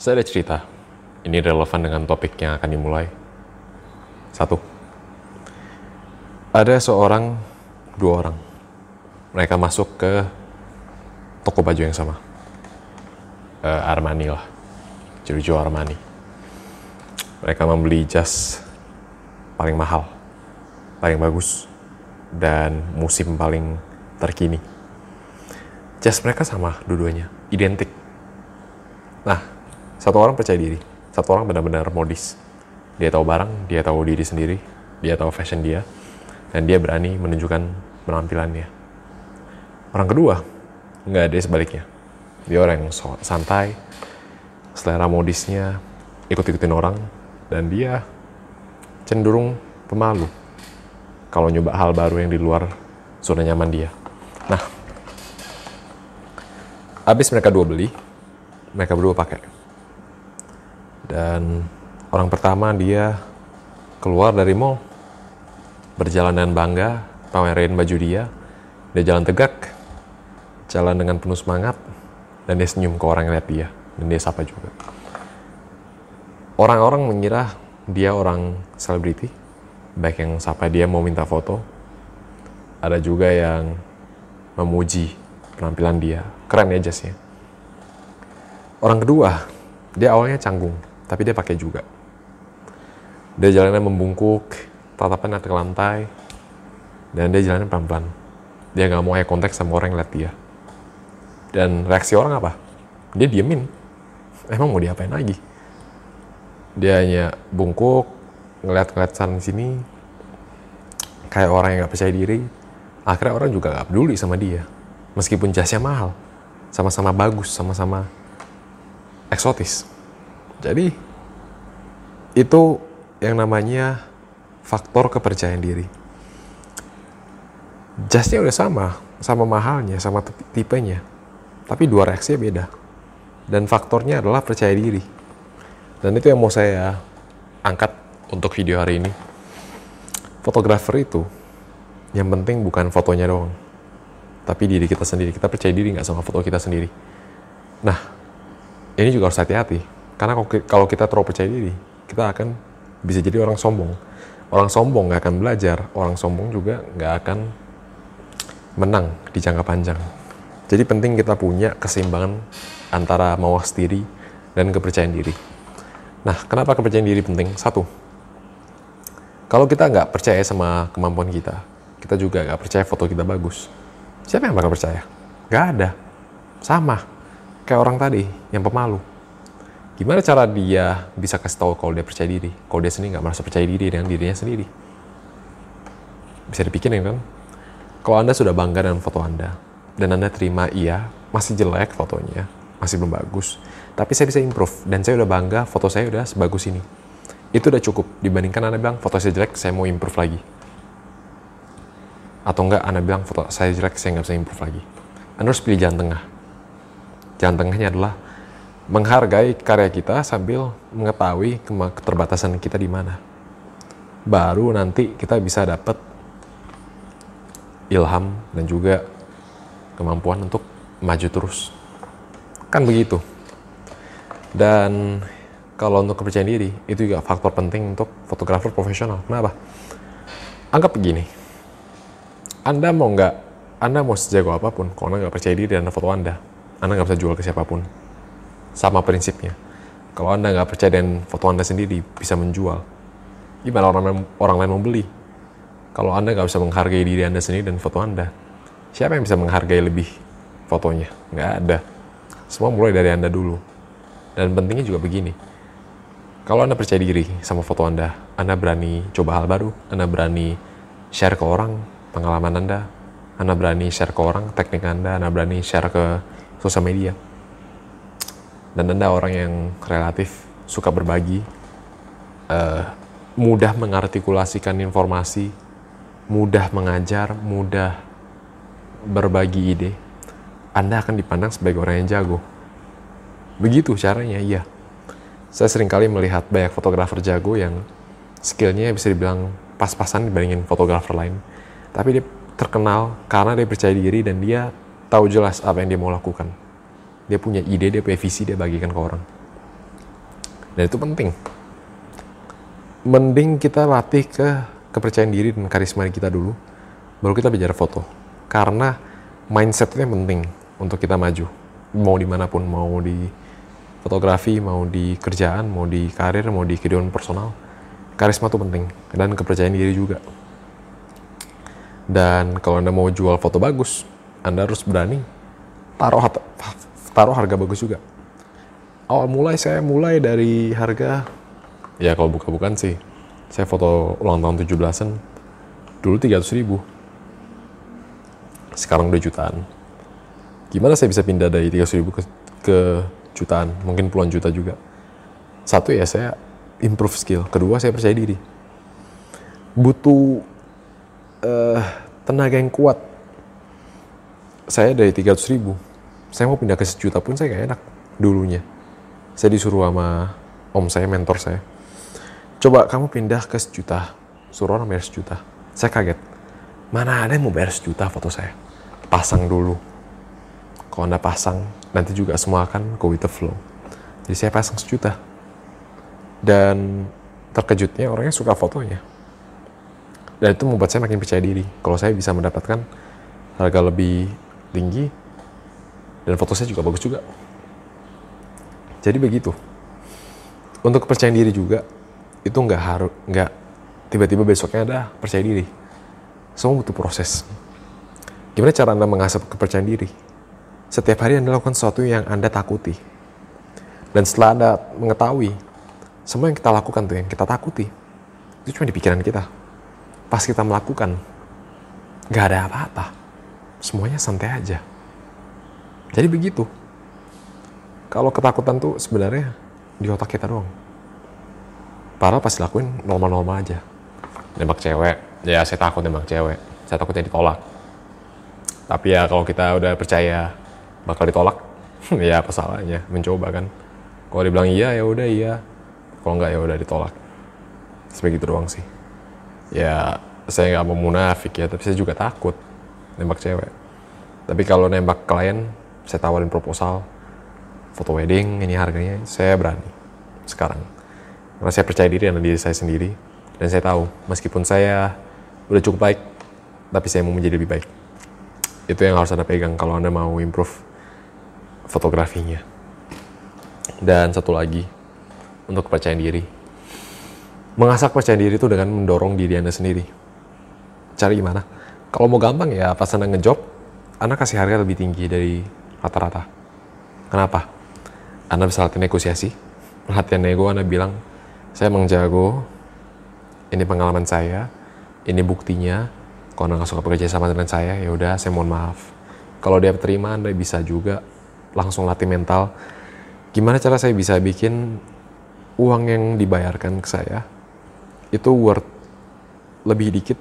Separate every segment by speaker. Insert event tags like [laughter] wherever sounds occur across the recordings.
Speaker 1: Saya ada cerita. Ini relevan dengan topik yang akan dimulai. Satu. Ada seorang, dua orang. Mereka masuk ke toko baju yang sama. Eh, Armani lah. Giorgio Armani. Mereka membeli jas paling mahal, paling bagus, dan musim paling terkini. Jas mereka sama dua-duanya, identik. Nah, satu orang percaya diri, satu orang benar-benar modis. Dia tahu barang, dia tahu diri sendiri, dia tahu fashion dia, dan dia berani menunjukkan penampilannya. Orang kedua, nggak ada sebaliknya. Dia orang yang santai, selera modisnya ikut-ikutin orang, dan dia cenderung pemalu kalau nyoba hal baru yang di luar zona nyaman dia. Nah, habis mereka dua beli, mereka berdua pakai. Dan orang pertama dia keluar dari mall, berjalan dengan bangga, pamerin baju dia, dia jalan tegak, jalan dengan penuh semangat, dan dia senyum ke orang yang lihat dia, dan dia sapa juga. Orang-orang mengira dia orang selebriti, baik yang sapa dia mau minta foto, ada juga yang memuji penampilan dia, keren ya jasnya. Orang kedua, dia awalnya canggung, tapi dia pakai juga. Dia jalannya membungkuk, tatapan ke lantai, dan dia jalannya pelan-pelan. Dia nggak mau eye contact sama orang yang lihat dia. Dan reaksi orang apa? Dia diemin. Emang mau diapain lagi? Dia hanya bungkuk, ngeliat-ngeliat sana sini, kayak orang yang nggak percaya diri. Akhirnya orang juga nggak peduli sama dia. Meskipun jasnya mahal, sama-sama bagus, sama-sama eksotis. Jadi, itu yang namanya faktor kepercayaan diri. Jasnya udah sama, sama mahalnya, sama tipenya. Tapi dua reaksinya beda. Dan faktornya adalah percaya diri. Dan itu yang mau saya angkat untuk video hari ini. Fotografer itu, yang penting bukan fotonya doang. Tapi diri kita sendiri. Kita percaya diri nggak sama foto kita sendiri. Nah, ini juga harus hati-hati. Karena kalau kita terlalu percaya diri, kita akan bisa jadi orang sombong. Orang sombong nggak akan belajar. Orang sombong juga nggak akan menang di jangka panjang. Jadi penting kita punya keseimbangan antara mawas diri dan kepercayaan diri. Nah, kenapa kepercayaan diri penting? Satu, kalau kita nggak percaya sama kemampuan kita, kita juga nggak percaya foto kita bagus. Siapa yang bakal percaya? Nggak ada. Sama. Kayak orang tadi, yang pemalu. Gimana cara dia bisa kasih tahu kalau dia percaya diri? Kalau dia sendiri nggak merasa percaya diri dengan dirinya sendiri. Bisa dipikirin kan? Kalau Anda sudah bangga dengan foto Anda, dan Anda terima iya, masih jelek fotonya, masih belum bagus, tapi saya bisa improve, dan saya udah bangga foto saya udah sebagus ini. Itu udah cukup, dibandingkan Anda bilang foto saya jelek, saya mau improve lagi. Atau enggak, Anda bilang foto saya jelek, saya nggak bisa improve lagi. Anda harus pilih jalan tengah. Jalan tengahnya adalah menghargai karya kita sambil mengetahui keterbatasan kita di mana. Baru nanti kita bisa dapat ilham dan juga kemampuan untuk maju terus. Kan begitu. Dan kalau untuk kepercayaan diri, itu juga faktor penting untuk fotografer profesional. Kenapa? Anggap begini. Anda mau nggak, Anda mau sejago apa pun, kalau Anda nggak percaya diri dan foto Anda, Anda nggak bisa jual ke siapa pun. Sama prinsipnya. Kalau Anda nggak percaya dengan foto Anda sendiri bisa menjual, gimana orang, orang lain mau beli? Kalau Anda nggak bisa menghargai diri Anda sendiri dan foto Anda, siapa yang bisa menghargai lebih fotonya? Nggak ada. Semua mulai dari Anda dulu. Dan pentingnya juga begini. Kalau Anda percaya diri sama foto Anda, Anda berani coba hal baru, Anda berani share ke orang pengalaman Anda, Anda berani share ke orang teknik Anda, Anda berani share ke sosial media. Dan Anda orang yang relatif suka berbagi, uh, mudah mengartikulasikan informasi, mudah mengajar, mudah berbagi ide, Anda akan dipandang sebagai orang yang jago. Begitu caranya, iya. Saya sering kali melihat banyak fotografer jago yang skillnya bisa dibilang pas-pasan dibandingin fotografer lain. Tapi dia terkenal karena dia percaya diri dan dia tahu jelas apa yang dia mau lakukan. Dia punya ide, dia punya visi, dia bagikan ke orang. Dan itu penting. Mending kita latih ke kepercayaan diri dan karisma kita dulu, baru kita bicara foto. Karena mindsetnya penting untuk kita maju. Mau di mana pun, mau di fotografi, mau di kerjaan, mau di karir, mau di kehidupan personal. Karisma itu penting, dan kepercayaan diri juga. Dan kalau Anda mau jual foto bagus, Anda harus berani taruh, taruh harga bagus juga. Awal mulai saya mulai dari harga. Ya kalau buka-bukan sih. Saya foto ulang tahun 17-an dulu 300 ribu. Sekarang udah jutaan. Gimana saya bisa pindah dari 300 ribu ke, ke jutaan? Mungkin puluhan juta juga. Satu ya saya improve skill. Kedua saya percaya diri. Butuh uh, tenaga yang kuat. Saya dari 300 ribu saya mau pindah ke sejuta pun saya gak enak dulunya. Saya disuruh sama om saya mentor saya. Coba kamu pindah ke sejuta suruh orang bayar sejuta. Saya kaget. Mana ada yang mau bayar sejuta foto saya? Pasang dulu. Kalau anda pasang nanti juga semua akan go with the flow. Jadi saya pasang sejuta. Dan terkejutnya orangnya suka fotonya. Dan itu membuat saya makin percaya diri. Kalau saya bisa mendapatkan harga lebih tinggi dan foto saya juga bagus juga. Jadi begitu. Untuk kepercayaan diri juga itu nggak harus nggak tiba-tiba besoknya ada percaya diri. Semua butuh proses. Gimana cara anda mengasah kepercayaan diri? Setiap hari anda lakukan sesuatu yang anda takuti. Dan setelah anda mengetahui semua yang kita lakukan tuh yang kita takuti itu cuma di pikiran kita. Pas kita melakukan nggak ada apa-apa. Semuanya santai aja jadi begitu kalau ketakutan tuh sebenarnya di otak kita doang Padahal pas dilakuin normal-normal aja. Nembak cewek, ya saya takut nembak cewek. Saya takutnya ditolak. Tapi ya kalau kita udah percaya bakal ditolak, [laughs] ya apa salahnya mencoba kan. Kalau dibilang iya ya udah iya. Kalau nggak ya udah ditolak. Sebegitu doang sih. Ya saya nggak mau munafik ya, tapi saya juga takut nembak cewek. Tapi kalau nembak klien, saya tawarin proposal, foto wedding, ini harganya, saya berani sekarang karena saya percaya diri dengan diri saya sendiri. Dan saya tahu, meskipun saya udah cukup baik, tapi saya mau menjadi lebih baik. Itu yang harus Anda pegang kalau Anda mau improve fotografinya. Dan satu lagi, untuk kepercayaan diri. Mengasah kepercayaan diri itu dengan mendorong diri Anda sendiri. Cari gimana? Kalau mau gampang ya pas Anda ngejob, Anda kasih harga lebih tinggi dari rata-rata. Kenapa? Anda bisa latihan negosiasi. Latihan nego Anda bilang, saya emang ini pengalaman saya. Ini buktinya. Kalau anda nggak suka bekerja sama dengan saya ya udah saya mohon maaf. Kalau dia terima anda bisa juga langsung latih mental. Gimana cara saya bisa bikin uang yang dibayarkan ke saya itu worth lebih dikit?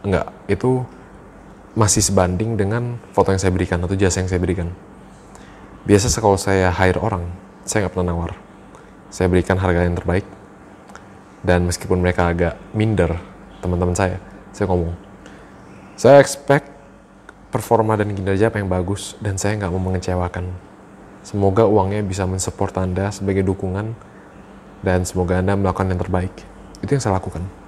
Speaker 1: Enggak. Itu masih sebanding dengan foto yang saya berikan atau jasa yang saya berikan. Biasa kalau saya hire orang saya nggak pernah nawar. Saya berikan harga yang terbaik. Dan meskipun mereka agak minder teman-teman saya saya ngomong saya expect performa dan kinerja apa yang bagus dan saya nggak mau mengecewakan. Semoga uangnya bisa mensupport anda sebagai dukungan dan semoga anda melakukan yang terbaik. Itu yang saya lakukan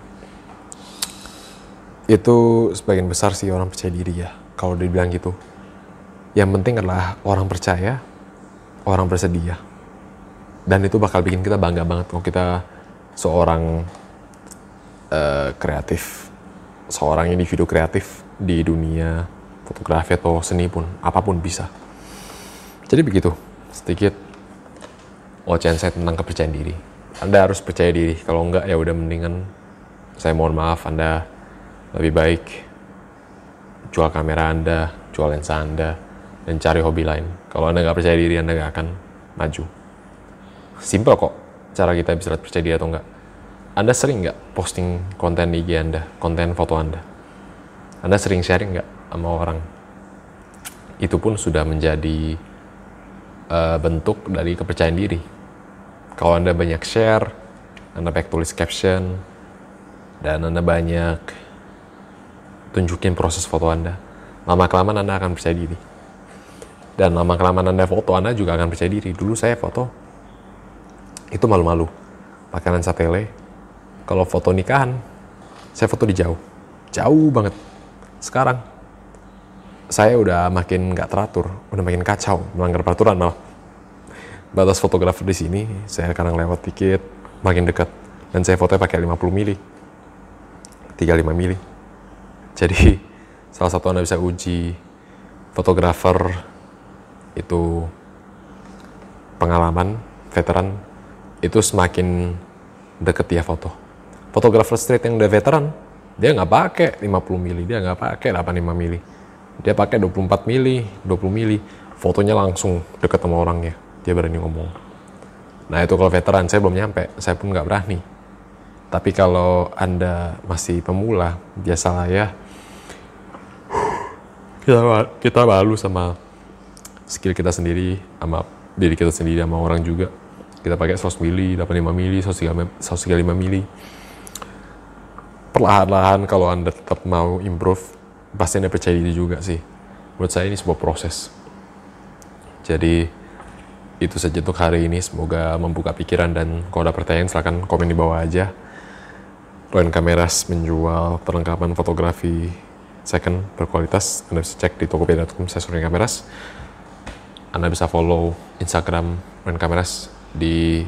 Speaker 1: itu sebagian besar sih orang percaya diri ya kalau dibilang gitu yang penting adalah orang percaya orang bersedia dan itu bakal bikin kita bangga banget kalau kita seorang uh, kreatif, seorang individu kreatif di dunia fotografi atau seni pun, apa pun bisa. Jadi begitu, sedikit ocehan saya tentang kepercayaan diri. Anda harus percaya diri, kalau enggak ya udah mendingan saya mohon maaf Anda lebih baik jual kamera Anda, jual lensa Anda, dan cari hobi lain. Kalau Anda nggak percaya diri, Anda nggak akan maju. Simple kok cara kita bisa percaya diri atau enggak. Anda sering nggak posting konten di IG Anda, konten foto Anda? Anda sering sharing nggak sama orang? Itu pun sudah menjadi uh, bentuk dari kepercayaan diri. Kalau Anda banyak share, Anda banyak tulis caption, dan Anda banyak tunjukin proses foto Anda, lama-kelamaan Anda akan percaya diri. Dan lama-kelamaan Anda foto, Anda juga akan percaya diri. Dulu saya foto itu malu-malu. Pakai lensa tele kalau foto nikahan saya foto di jauh. Jauh banget. Sekarang saya udah makin nggak teratur udah makin kacau melanggar peraturan malah. Batas fotografer di sini saya kadang lewat dikit makin dekat. Dan saya fotonya pakai 50 mili 35 mili jadi salah satu anda bisa uji fotografer itu pengalaman veteran itu semakin deket dia foto. Fotografer street yang udah veteran, dia nggak pakai 50 mili, dia nggak pakai 85 mili. Dia pakai 24 mili, 20 mili. Fotonya langsung deket sama orangnya. Dia berani ngomong. Nah itu kalau veteran, saya belum nyampe. Saya pun nggak berani. Tapi kalau Anda masih pemula, biasalah ya. Kita, kita malu sama skill kita sendiri, sama diri kita sendiri, sama orang juga kita pakai 100 mili, 85 mili, 135 mili. Perlahan-lahan kalau Anda tetap mau improve, pasti Anda percaya diri juga sih. Menurut saya ini sebuah proses. Jadi itu saja untuk hari ini. Semoga membuka pikiran dan kalau ada pertanyaan silahkan komen di bawah aja. Roen Kameras menjual perlengkapan fotografi second berkualitas. Anda bisa cek di tokopedia.com saya Roen Kameras. Anda bisa follow Instagram Roen Kameras di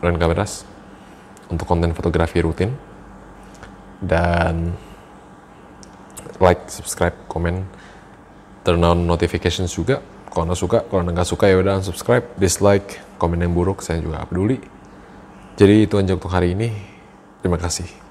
Speaker 1: Ren Kameras untuk konten fotografi rutin dan like, subscribe, komen, turn on notifications juga. Kalau anda suka, kalau anda nggak suka ya udah unsubscribe, dislike, komen yang buruk saya juga peduli. Jadi itu aja untuk hari ini. Terima kasih.